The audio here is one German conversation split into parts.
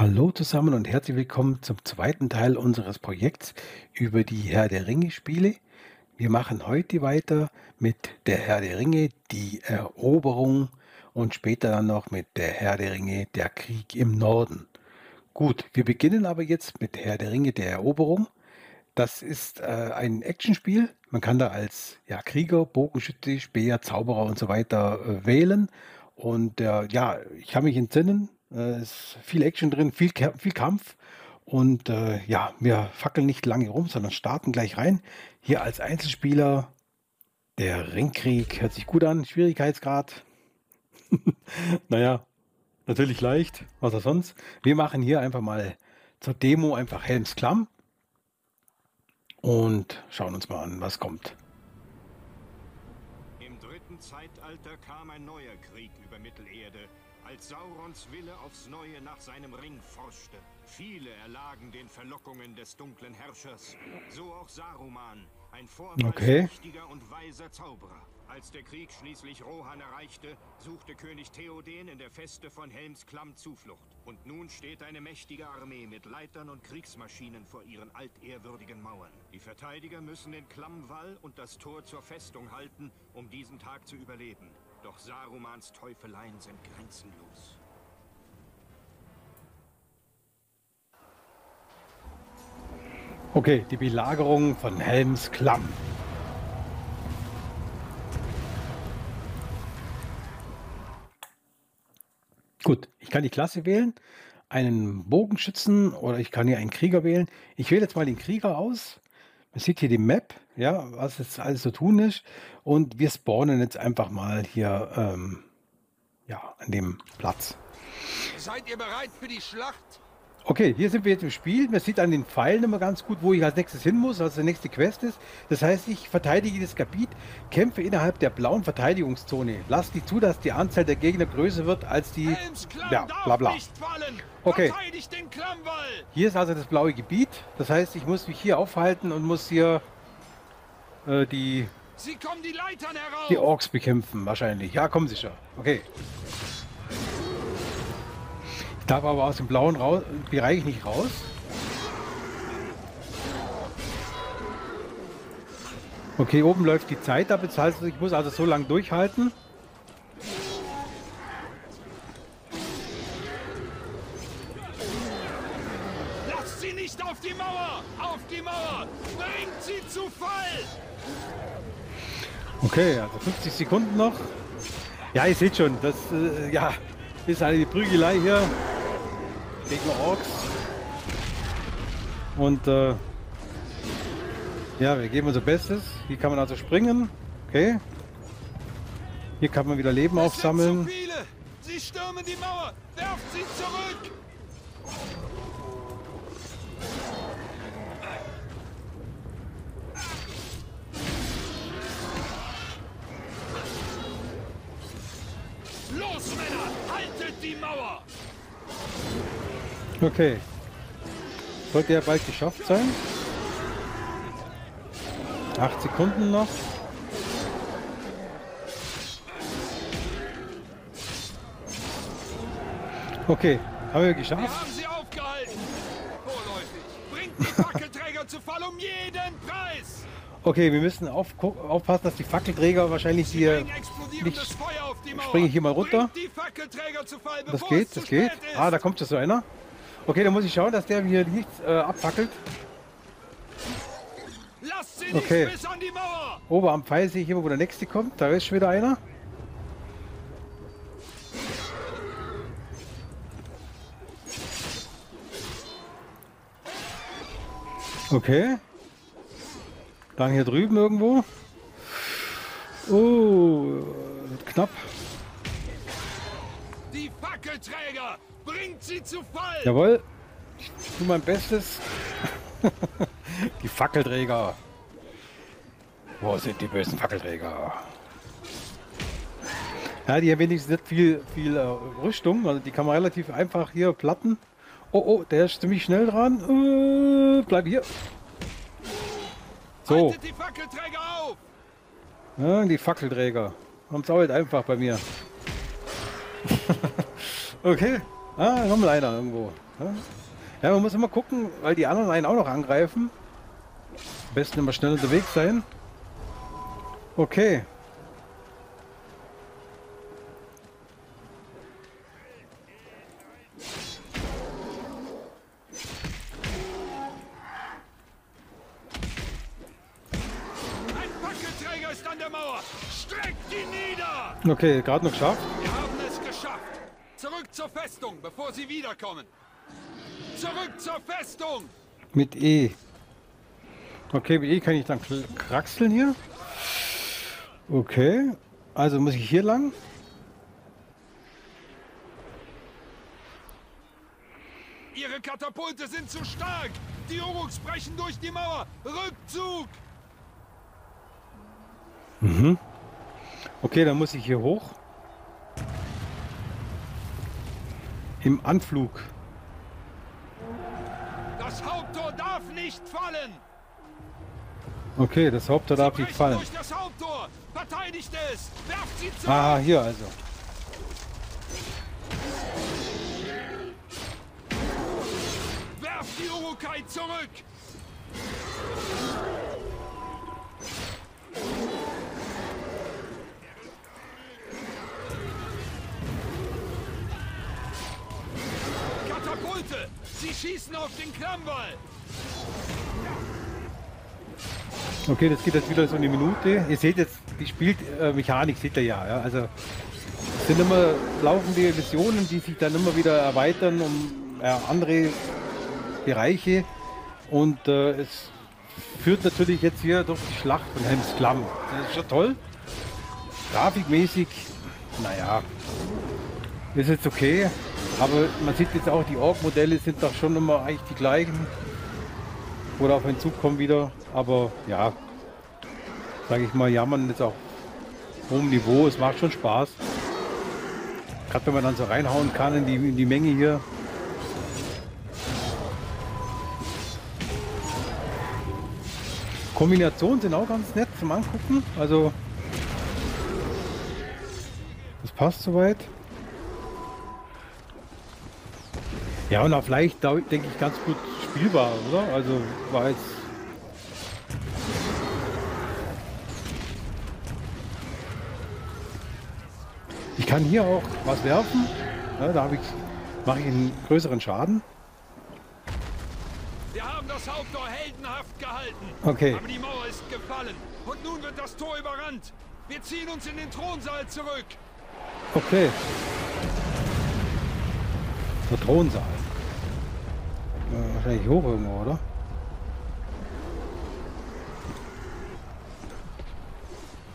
Hallo zusammen und herzlich willkommen zum zweiten Teil unseres Projekts über die Herr der Ringe Spiele. Wir machen heute weiter mit der Herr der Ringe, die Eroberung und später dann noch mit der Herr der Ringe, der Krieg im Norden. Gut, wir beginnen aber jetzt mit Herr der Ringe, der Eroberung. Das ist äh, ein Actionspiel. Man kann da als ja, Krieger, Bogenschütze, Speer, Zauberer und so weiter äh, wählen. Und äh, ja, ich kann mich entsinnen, äh, ist viel Action drin, viel, viel Kampf. Und äh, ja, wir fackeln nicht lange rum, sondern starten gleich rein. Hier als Einzelspieler der Ringkrieg hört sich gut an. Schwierigkeitsgrad. naja, natürlich leicht. Was auch sonst. Wir machen hier einfach mal zur Demo einfach Helms Klamm. Und schauen uns mal an, was kommt. Im dritten Zeitalter kam ein neuer Krieg über Mittelerde als Saurons Wille aufs Neue nach seinem Ring forschte. Viele erlagen den Verlockungen des dunklen Herrschers, so auch Saruman, ein vormals okay. und weiser Zauberer. Als der Krieg schließlich Rohan erreichte, suchte König Theoden in der Feste von Helms Klamm Zuflucht. Und nun steht eine mächtige Armee mit Leitern und Kriegsmaschinen vor ihren altehrwürdigen Mauern. Die Verteidiger müssen den Klammwall und das Tor zur Festung halten, um diesen Tag zu überleben. Doch Sarumans Teufeleien sind grenzenlos. Okay, die Belagerung von Helms Klamm. Gut, ich kann die Klasse wählen, einen Bogenschützen oder ich kann hier einen Krieger wählen. Ich wähle jetzt mal den Krieger aus. Man sieht hier die Map, ja, was jetzt alles zu tun ist. Und wir spawnen jetzt einfach mal hier ähm, ja, an dem Platz. Seid ihr bereit für die Schlacht? Okay, hier sind wir jetzt im Spiel. Man sieht an den Pfeilen immer ganz gut, wo ich als nächstes hin muss, was die nächste Quest ist. Das heißt, ich verteidige das Gebiet, kämpfe innerhalb der blauen Verteidigungszone. Lass nicht zu, dass die Anzahl der Gegner größer wird als die... Ja, bla bla. Okay. Hier ist also das blaue Gebiet. Das heißt, ich muss mich hier aufhalten und muss hier äh, die... Sie die! Die Orks bekämpfen, wahrscheinlich. Ja, kommen sicher. Okay darf aber aus dem blauen raus, Bereich nicht raus. Okay, oben läuft die Zeit ab. Jetzt heißt ich muss also so lange durchhalten. Lasst sie nicht auf die Mauer! Auf die Mauer! Bringt sie zu Fall! Okay, also 50 Sekunden noch. Ja, ihr seht schon, das äh, ja, ist eine Prügelei hier gegen Orks. Und äh, ja, wir geben unser Bestes. Hier kann man also springen. Okay. Hier kann man wieder Leben aufsammeln. Sie stürmen die Mauer. Werft sie zurück. Los, Männer! Haltet die Mauer! Okay. Sollte ja bald geschafft sein. Acht Sekunden noch. Okay, haben wir geschafft. Wir haben sie aufgehalten. Vorläufig. Bringt die Fackelträger zu Fall um jeden Preis. Okay, wir müssen auf, aufpassen, dass die Fackelträger wahrscheinlich hier nicht... Springe ich hier mal runter. Das geht, das geht. Ah, da kommt jetzt so einer. Okay, dann muss ich schauen, dass der hier nichts äh, abfackelt. Okay. Ober am Pfeil sehe ich immer, wo der nächste kommt. Da ist schon wieder einer. Okay. Dann hier drüben irgendwo. Oh, knapp. Die Fackelträger Bringt sie zu Fall! Jawohl. Ich tue mein Bestes. die Fackelträger. Wo sind die bösen Fackelträger? Ja, die haben wenigstens nicht viel, viel äh, Rüstung. Also die kann man relativ einfach hier platten. Oh, oh, der ist ziemlich schnell dran. Äh, bleib hier. So. die Fackelträger auf! Ja, die Fackelträger. Haben es auch halt einfach bei mir. okay. Ah, nochmal einer irgendwo. Ja, man muss immer gucken, weil die anderen einen auch noch angreifen. Am besten immer schnell unterwegs sein. Okay. Ein Fackelträger ist an der Mauer. Streckt ihn nieder! Okay, gerade noch geschafft. Festung, bevor sie wiederkommen. Zurück zur Festung! Mit E. Okay, mit E kann ich dann kraxeln hier. Okay. Also muss ich hier lang. Ihre Katapulte sind zu stark. Die Uruks brechen durch die Mauer. Rückzug! Okay, dann muss ich hier hoch. Im Anflug. Das Haupttor darf nicht fallen! Okay, das Haupttor darf nicht fallen. das Haupttor! Verteidigt es! Werft sie zurück! Ah, hier also. Werft die Urukai zurück! Sie schießen auf den Klammwall! Okay, das geht jetzt wieder so eine Minute. Ihr seht jetzt, die spielt äh, seht ihr ja. ja. Also sind immer laufende Missionen, die sich dann immer wieder erweitern um äh, andere Bereiche. Und äh, es führt natürlich jetzt hier durch die Schlacht von Helms Klamm. Das ist schon toll. Grafikmäßig, naja, ist jetzt okay. Aber man sieht jetzt auch, die Org-Modelle sind doch schon immer eigentlich die gleichen oder auf einen Zug kommen wieder. Aber ja, sage ich mal, jammern jetzt auch hohem Niveau. Es macht schon Spaß. Gerade wenn man dann so reinhauen kann in die, in die Menge hier. Kombinationen sind auch ganz nett zum Angucken. Also das passt soweit. Ja, und auf leicht, denke ich, ganz gut spielbar, oder? Also war jetzt. Ich kann hier auch was werfen. Ja, da habe ich, mache ich einen größeren Schaden. Wir haben das Haupttor heldenhaft gehalten. Okay. Aber die Mauer ist gefallen. Und nun wird das Tor überrannt. Wir ziehen uns in den Thronsaal zurück. Okay. Der Thronsaal. Äh, wahrscheinlich hoch irgendwo, oder?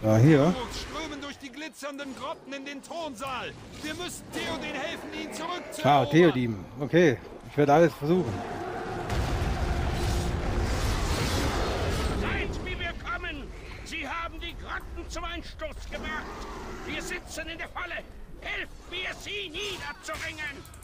Ja, hier. Strömen durch die glitzernden Grotten in den Thronsaal. Wir müssen Theoden helfen, ihn zurückzuerobern. Ah, Theodim. Okay. Ich werde alles versuchen. Seid wie wir kommen! Sie haben die Grotten zum Einsturz gebracht! Wir sitzen in der Falle! Helft mir, sie niederzuringen!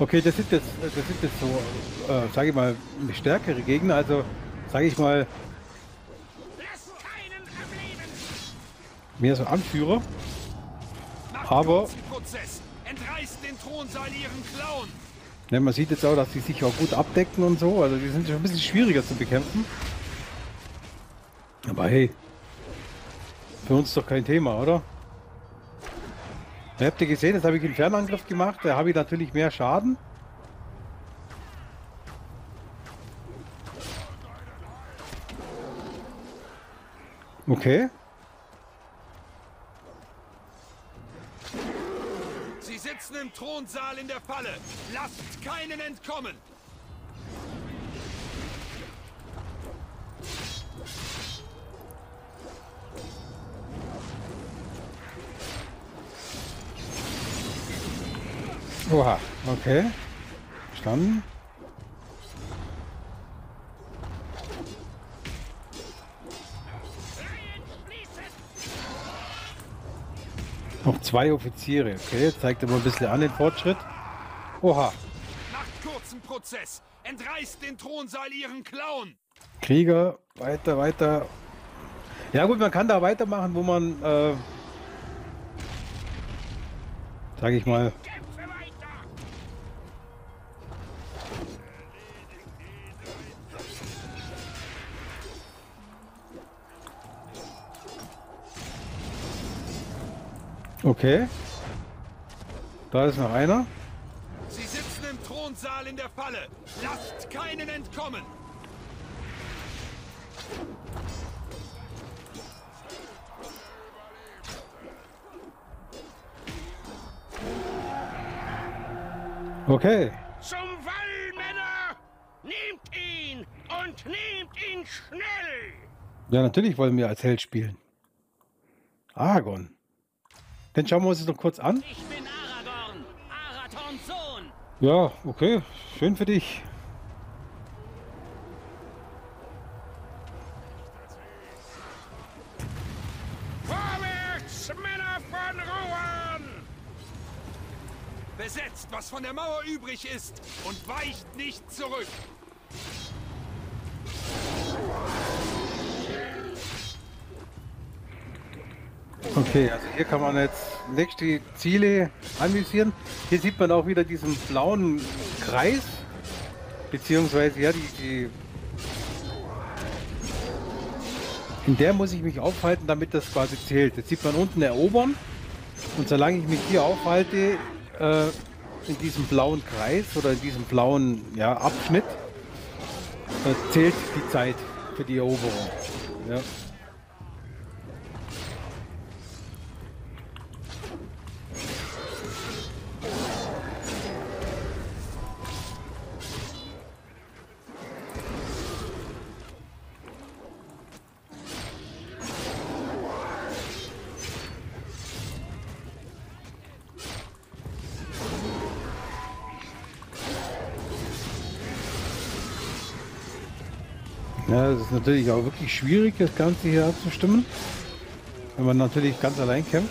Okay, das sind jetzt, das sind jetzt so, äh, sage ich mal, stärkere Gegner. Also, sage ich mal, mehr so Anführer. Aber-. Ne, man sieht jetzt auch, dass die sich auch gut abdecken und so. Also, die sind schon ein bisschen schwieriger zu bekämpfen. Aber hey, für uns doch kein Thema, oder? Habt ihr gesehen, das habe ich im Fernangriff gemacht. Da habe ich natürlich mehr Schaden. Okay. Sie sitzen im Thronsaal in der Falle. Lasst keinen entkommen. Oha, okay. Verstanden. Noch zwei Offiziere. Okay, zeigt aber ein bisschen an den Fortschritt. Oha, Macht kurzen Prozess. Entreißt den Thronsaal ihren Klauen. Krieger, weiter, weiter. Ja gut, man kann da weitermachen, wo man äh, sage ich mal, okay. Da ist noch einer. Sie sitzen im Thronsaal in der Falle. Lasst keinen entkommen. Okay. Zum Wall, Männer! Nehmt ihn und nehmt ihn schnell! Ja, natürlich wollen wir als Held spielen. Aragorn. Dann schauen wir uns das noch kurz an. Ich bin Aragorn, Arathorns Sohn. Ja, okay. Schön für dich. Vorwärts, Männer von Rohan! Besetzt, was von der Mauer übrig ist und weicht nicht zurück. Okay, also hier kann man jetzt nächste Ziele anvisieren. Hier sieht man auch wieder diesen blauen Kreis, beziehungsweise ja, die, die in der muss ich mich aufhalten, damit das quasi zählt. Jetzt sieht man unten erobern und solange ich mich hier aufhalte, äh, in diesem blauen Kreis oder in diesem blauen ja, Abschnitt, äh, zählt die Zeit für die Eroberung. Ja. Ist natürlich auch wirklich schwierig, das Ganze hier abzustimmen. Wenn man natürlich ganz allein kämpft.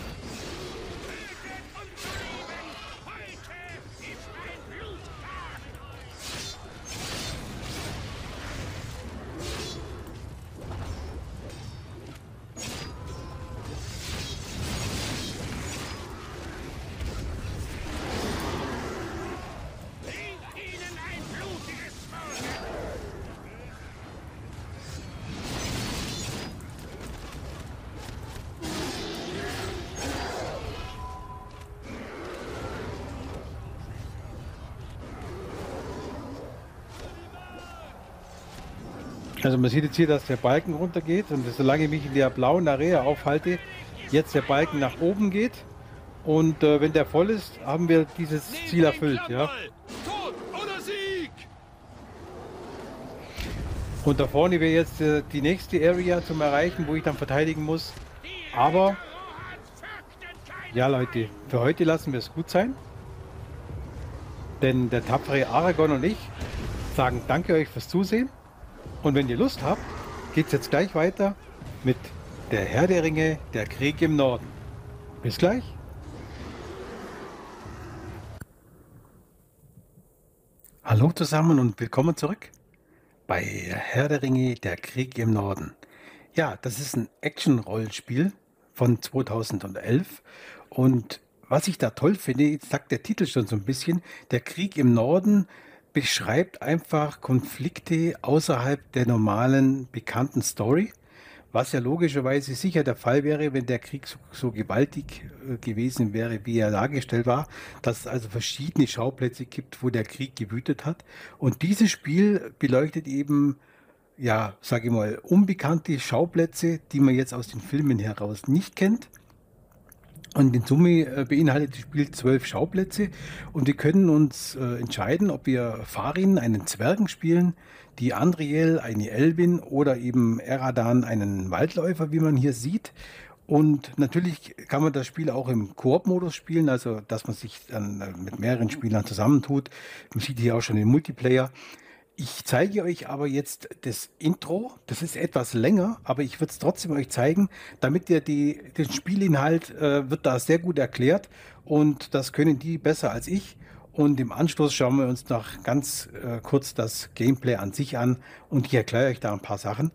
Also man sieht jetzt hier, dass der Balken runtergeht und solange ich mich in der blauen Area aufhalte, jetzt der Balken nach oben geht. Und äh, wenn der voll ist, haben wir dieses Nehmt Ziel erfüllt. Ja? Und da vorne wäre jetzt äh, die nächste Area zum Erreichen, wo ich dann verteidigen muss. Aber- Ja Leute, für heute lassen wir es gut sein. Denn der tapfere Aragorn und ich sagen danke euch fürs Zusehen. Und wenn ihr Lust habt, geht es jetzt gleich weiter mit der Herr der Ringe, der Krieg im Norden. Bis gleich. Hallo zusammen und willkommen zurück bei Herr der Ringe, der Krieg im Norden. Ja, das ist ein Action-Rollenspiel von 2011 und was ich da toll finde, sagt der Titel schon so ein bisschen, der Krieg im Norden beschreibt einfach Konflikte außerhalb der normalen bekannten Story, was ja logischerweise sicher der Fall wäre, wenn der Krieg so, so gewaltig äh, gewesen wäre, wie er dargestellt war, dass es also verschiedene Schauplätze gibt, wo der Krieg gewütet hat. Und dieses Spiel beleuchtet eben ja, sage ich mal, unbekannte Schauplätze, die man jetzt aus den Filmen heraus nicht kennt. Und in Summe äh, beinhaltet das Spiel zwölf Schauplätze und wir können uns äh, entscheiden, ob wir Farin, einen Zwergen spielen, die Andriel, eine Elbin oder eben Eradan, einen Waldläufer, wie man hier sieht. Und natürlich kann man das Spiel auch im Koop-Modus spielen, also dass man sich dann äh, mit mehreren Spielern zusammentut. Man sieht hier auch schon den Multiplayer. Ich zeige euch aber jetzt das Intro. Das ist etwas länger, aber ich würde es trotzdem euch zeigen, damit ihr die, den Spielinhalt äh, wird da sehr gut erklärt und das können die besser als ich. Und im Anschluss schauen wir uns noch ganz äh, kurz das Gameplay an sich an und ich erkläre euch da ein paar Sachen.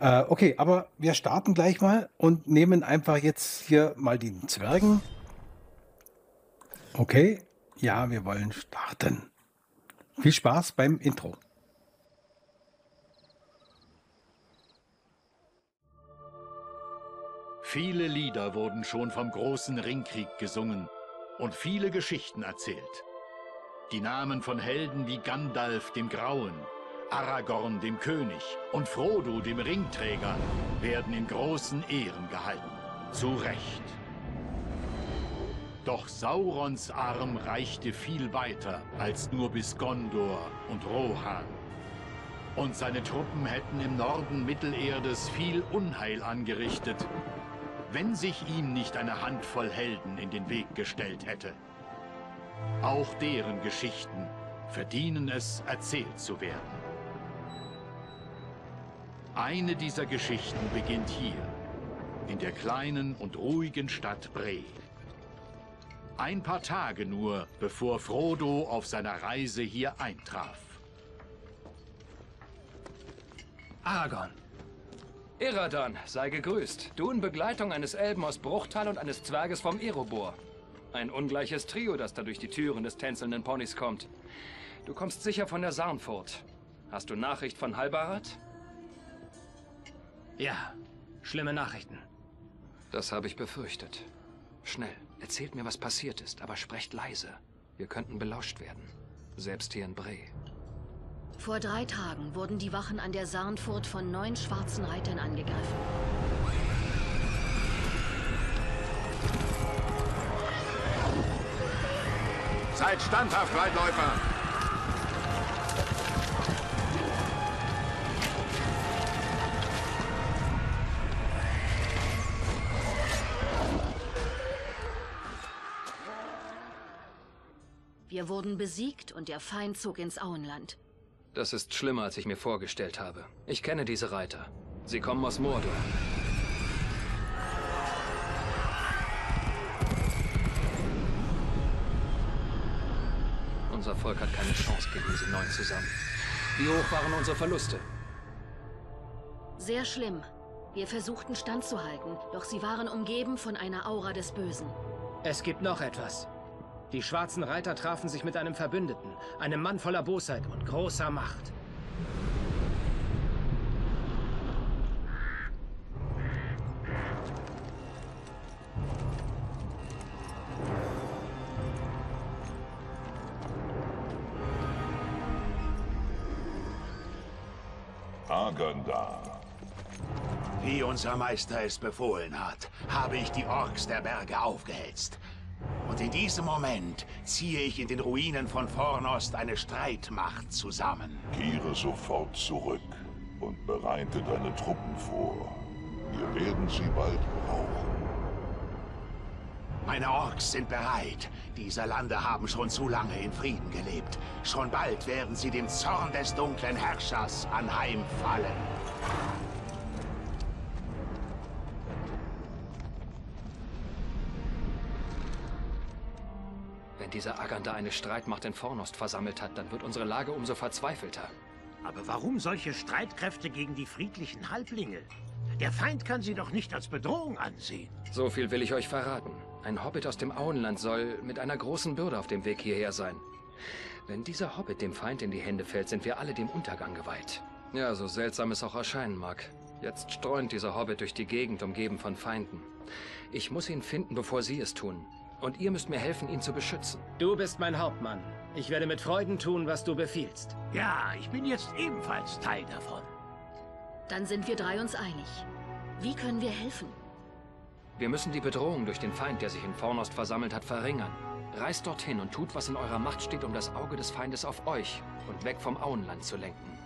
Äh, okay, aber wir starten gleich mal und nehmen einfach jetzt hier mal den Zwergen Okay, ja, wir wollen starten. Viel Spaß beim Intro. Viele Lieder wurden schon vom großen Ringkrieg gesungen und viele Geschichten erzählt. Die Namen von Helden wie Gandalf dem Grauen, Aragorn dem König und Frodo dem Ringträger werden in großen Ehren gehalten. Zu Recht. Doch Saurons Arm reichte viel weiter als nur bis Gondor und Rohan. Und seine Truppen hätten im Norden Mittelerdes viel Unheil angerichtet, wenn sich ihm nicht eine Handvoll Helden in den Weg gestellt hätte. Auch deren Geschichten verdienen es, erzählt zu werden. Eine dieser Geschichten beginnt hier, in der kleinen und ruhigen Stadt Bree. Ein paar Tage nur, bevor Frodo auf seiner Reise hier eintraf. Aragorn. Iradan, sei gegrüßt. Du in Begleitung eines Elben aus Bruchtal und eines Zwerges vom Erebor. Ein ungleiches Trio, das da durch die Türen des tänzelnden Ponys kommt. Du kommst sicher von der Sarnfurt. Hast du Nachricht von Halbarat? Ja, schlimme Nachrichten. Das habe ich befürchtet. Schnell, erzählt mir, was passiert ist, aber sprecht leise. Wir könnten belauscht werden. Selbst hier in Bre. Vor drei Tagen wurden die Wachen an der Sarnfurt von neun schwarzen Reitern angegriffen. Seid standhaft, Waldläufer! Wir wurden besiegt und der Feind zog ins Auenland. Das ist schlimmer, als ich mir vorgestellt habe. Ich kenne diese Reiter. Sie kommen aus Mordor. Unser Volk hat keine Chance gegen diese Neuen zusammen. Wie hoch waren unsere Verluste? Sehr schlimm. Wir versuchten standzuhalten, doch sie waren umgeben von einer Aura des Bösen. Es gibt noch etwas. Die schwarzen Reiter trafen sich mit einem Verbündeten, einem Mann voller Bosheit und großer Macht. Aganda. Wie unser Meister es befohlen hat, habe ich die Orks der Berge aufgehetzt. In diesem Moment ziehe ich in den Ruinen von Fornost eine Streitmacht zusammen. Kehre sofort zurück und bereite deine Truppen vor. Wir werden sie bald brauchen. Meine Orks sind bereit. Diese Lande haben schon zu lange in Frieden gelebt. Schon bald werden sie dem Zorn des dunklen Herrschers anheimfallen. Wenn dieser Aganda eine Streitmacht in Fornost versammelt hat, dann wird unsere Lage umso verzweifelter. Aber warum solche Streitkräfte gegen die friedlichen Halblinge? Der Feind kann sie doch nicht als Bedrohung ansehen. So viel will ich euch verraten. Ein Hobbit aus dem Auenland soll mit einer großen Bürde auf dem Weg hierher sein. Wenn dieser Hobbit dem Feind in die Hände fällt, sind wir alle dem Untergang geweiht. Ja, so seltsam es auch erscheinen mag. Jetzt streunt dieser Hobbit durch die Gegend, umgeben von Feinden. Ich muss ihn finden, bevor Sie es tun. Und ihr müsst mir helfen, ihn zu beschützen. Du bist mein Hauptmann. Ich werde mit Freuden tun, was du befiehlst. Ja, ich bin jetzt ebenfalls Teil davon. Dann sind wir drei uns einig. Wie können wir helfen? Wir müssen die Bedrohung durch den Feind, der sich in Fornost versammelt hat, verringern. Reist dorthin und tut, was in eurer Macht steht, um das Auge des Feindes auf euch und weg vom Auenland zu lenken.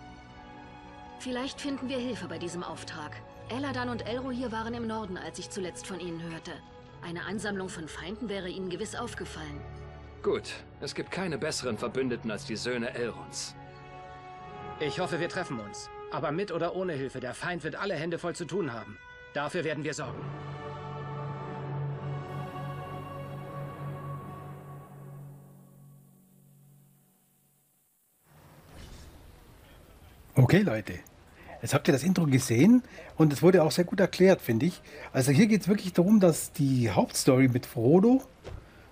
Vielleicht finden wir Hilfe bei diesem Auftrag. Eladan und Elrohir waren im Norden, als ich zuletzt von ihnen hörte. Eine Ansammlung von Feinden wäre ihnen gewiss aufgefallen. Gut, es gibt keine besseren Verbündeten als die Söhne Elrons. Ich hoffe, wir treffen uns. Aber mit oder ohne Hilfe, der Feind wird alle Hände voll zu tun haben. Dafür werden wir sorgen. Okay, Leute. Jetzt habt ihr das Intro gesehen und es wurde auch sehr gut erklärt, finde ich. Also hier geht es wirklich darum, dass die Hauptstory mit Frodo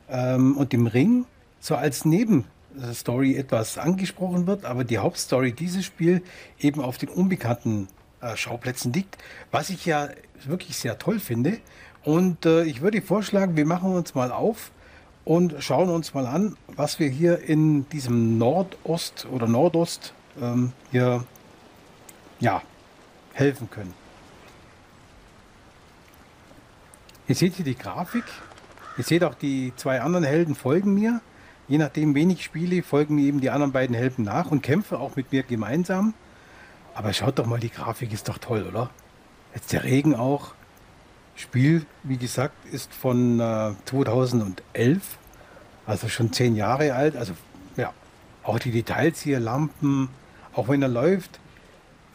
ähm, und dem Ring so als Nebenstory etwas angesprochen wird, aber die Hauptstory dieses Spiel eben auf den unbekannten äh, Schauplätzen liegt, was ich ja wirklich sehr toll finde. Und äh, ich würde vorschlagen, wir machen uns mal auf und schauen uns mal an, was wir hier in diesem Nordost oder Nordost ähm, hier ja, helfen können. Ihr seht hier die Grafik. Ihr seht auch die zwei anderen Helden folgen mir. Je nachdem, wen ich spiele, folgen mir eben die anderen beiden Helden nach und kämpfen auch mit mir gemeinsam. Aber schaut doch mal, die Grafik ist doch toll, oder? Jetzt der Regen auch. Spiel, wie gesagt, ist von äh, 2011, also schon zehn Jahre alt. Also ja, auch die Details hier, Lampen, auch wenn er läuft,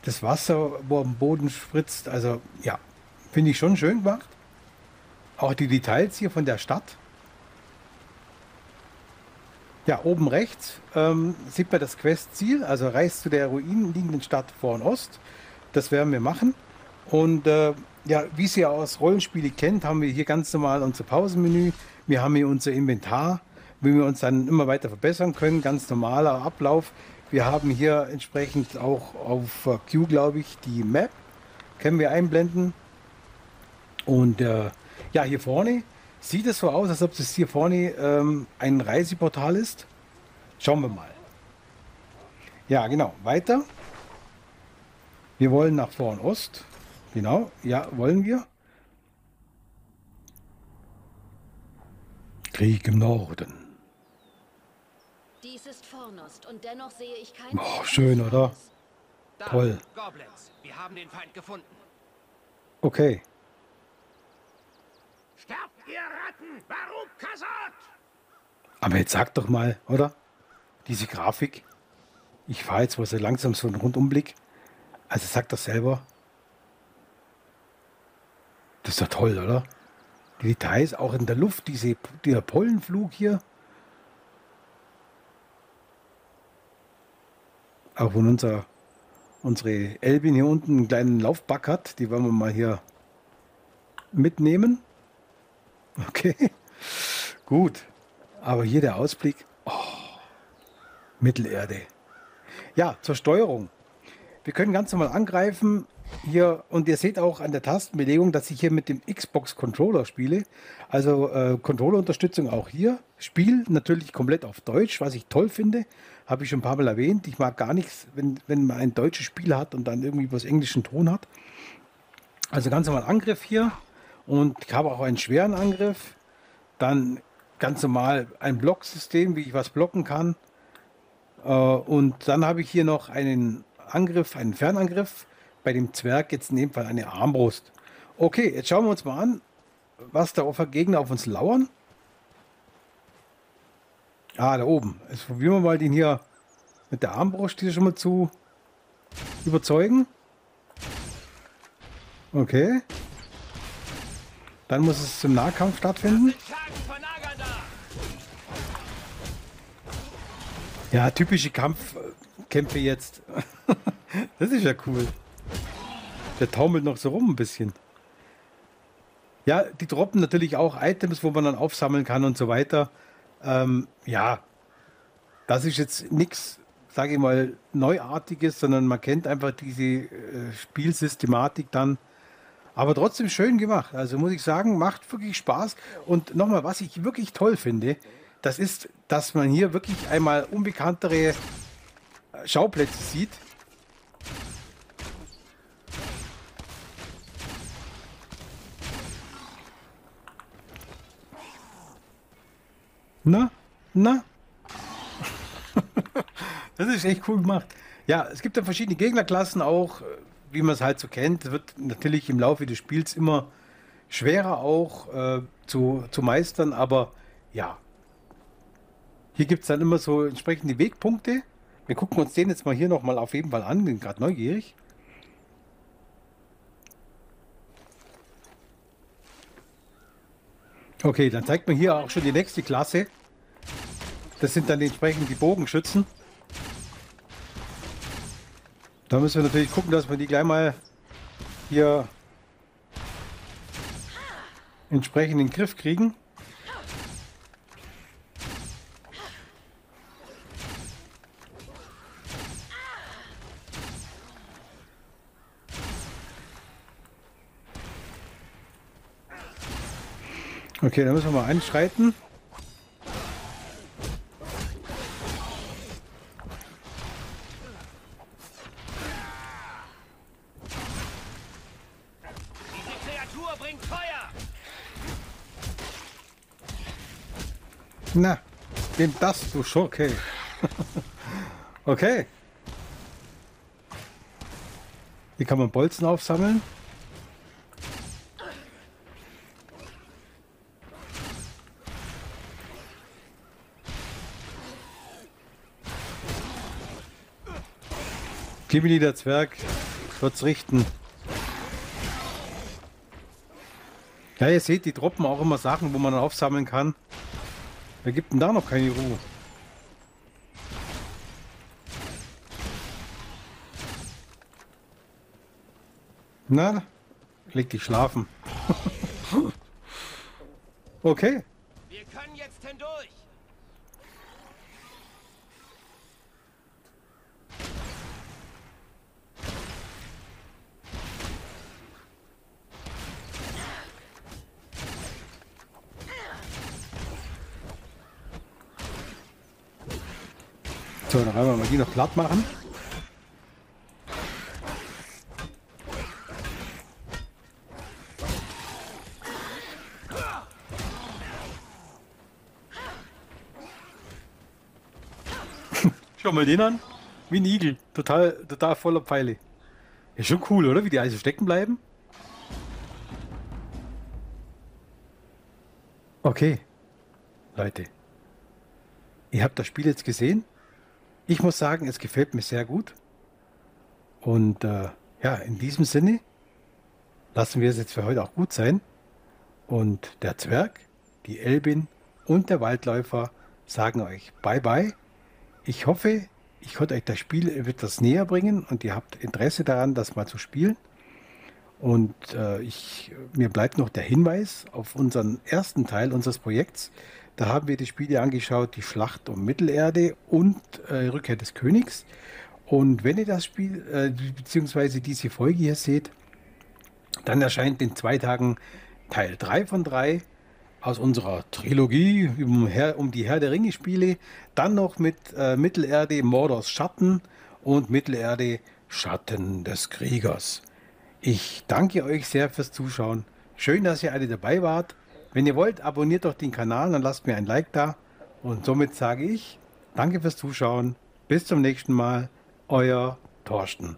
das Wasser, wo am Boden spritzt, also ja, finde ich schon schön gemacht. Auch die Details hier von der Stadt. Ja, oben rechts ähm, sieht man das Questziel, also reist zu der ruinenliegenden Stadt Vorn-Ost. Das werden wir machen. Und äh, ja, wie Sie aus Rollenspiele kennt, haben wir hier ganz normal unser Pausenmenü. Wir haben hier unser Inventar, wie wir uns dann immer weiter verbessern können. Ganz normaler Ablauf. Wir haben hier entsprechend auch auf äh, Q, glaube ich, die Map. Können wir einblenden. Und äh, ja, hier vorne sieht es so aus, als ob das hier vorne ähm, ein Reiseportal ist. Schauen wir mal. Ja, genau. Weiter. Wir wollen nach Vorn-Ost. Genau, ja, wollen wir. Krieg im Norden. Ist Vornost und dennoch sehe ich kein. Oh, schön, oder? Da, Toll. Goblins, wir haben den Feind gefunden. Okay. Sterbt ihr Ratten! Warum Kasat? Aber jetzt sag doch mal, oder? Diese Grafik. Ich fahre jetzt mal so langsam so einen Rundumblick. Also sag das selber. Das ist ja toll, oder? Die Details auch in der Luft, diese, dieser Pollenflug hier. Auch wenn unser, unsere Elbin hier unten einen kleinen Laufback hat, die wollen wir mal hier mitnehmen. Okay, gut. Aber hier der Ausblick. Oh, Mittelerde. Ja, zur Steuerung. Wir können ganz normal angreifen. Hier, und ihr seht auch an der Tastenbelegung, dass ich hier mit dem Xbox Controller spiele. Also äh, Controller-Unterstützung auch hier. Spiel natürlich komplett auf Deutsch, was ich toll finde. Habe ich schon ein paar Mal erwähnt. Ich mag gar nichts, wenn, wenn man ein deutsches Spiel hat und dann irgendwie was englischen Ton hat. Also ganz normal Angriff hier. Und ich habe auch einen schweren Angriff. Dann ganz normal ein Blocksystem, wie ich was blocken kann. Äh, und dann habe ich hier noch einen Angriff, einen Fernangriff. Bei dem Zwerg jetzt in dem Fall eine Armbrust. Okay, jetzt schauen wir uns mal an, was da für Gegner auf uns lauern. Ah, da oben. Jetzt probieren wir mal den hier mit der Armbrust hier schon mal zu überzeugen. Okay. Dann muss es zum Nahkampf stattfinden. Ja, typische Kampfkämpfe jetzt. das ist ja cool. Der taumelt noch so rum ein bisschen. Ja, die droppen natürlich auch Items, wo man dann aufsammeln kann und so weiter. Ähm, ja, das ist jetzt nichts, sage ich mal, Neuartiges, sondern man kennt einfach diese äh, Spielsystematik dann. Aber trotzdem schön gemacht. Also muss ich sagen, macht wirklich Spaß. Und nochmal, was ich wirklich toll finde, das ist, dass man hier wirklich einmal unbekanntere äh, Schauplätze sieht. Na? Na? das ist echt cool gemacht. Ja, es gibt ja verschiedene Gegnerklassen auch, wie man es halt so kennt. Es wird natürlich im Laufe des Spiels immer schwerer auch äh, zu, zu meistern, aber ja. Hier gibt es dann immer so entsprechende Wegpunkte. Wir gucken uns den jetzt mal hier nochmal auf jeden Fall an, bin gerade neugierig. Okay, dann zeigt man hier auch schon die nächste Klasse. Das sind dann entsprechend die Bogenschützen. Da müssen wir natürlich gucken, dass wir die gleich mal hier entsprechend in den Griff kriegen. Okay, dann müssen wir mal einschreiten. Na, nimm das, du Schurke. okay. Hier kann man Bolzen aufsammeln. Gimli, der Zwerg, wird's richten. Ja, ihr seht, die droppen auch immer Sachen, wo man aufsammeln kann. Wer gibt denn da noch keine Ruhe? Na, leg dich schlafen. okay. Wir können jetzt hindurch! So, dann werden wir mal die noch platt machen. Schau mal den an. Wie ein Igel. Total, total voller Pfeile. Ist schon cool, oder? Wie die also stecken bleiben. Okay. Leute. Ihr habt das Spiel jetzt gesehen. Ich muss sagen, es gefällt mir sehr gut. Und äh, ja, in diesem Sinne lassen wir es jetzt für heute auch gut sein. Und der Zwerg, die Elbin und der Waldläufer sagen euch Bye-bye. Ich hoffe, ich konnte euch das Spiel etwas näher bringen und ihr habt Interesse daran, das mal zu spielen. Und äh, ich, mir bleibt noch der Hinweis auf unseren ersten Teil unseres Projekts. Da haben wir die Spiele angeschaut, die Schlacht um Mittelerde und äh, Rückkehr des Königs. Und wenn ihr das Spiel, äh, beziehungsweise diese Folge hier seht, dann erscheint in zwei Tagen Teil 3 von 3 aus unserer Trilogie um, Herr, um die Herr der Ringe Spiele. Dann noch mit äh, Mittelerde Mordors Schatten und Mittelerde Schatten des Kriegers. Ich danke euch sehr fürs Zuschauen. Schön, dass ihr alle dabei wart. Wenn ihr wollt, abonniert doch den Kanal und lasst mir ein Like da. Und somit sage ich, danke fürs Zuschauen. Bis zum nächsten Mal. Euer Thorsten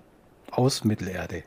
aus Mittelerde.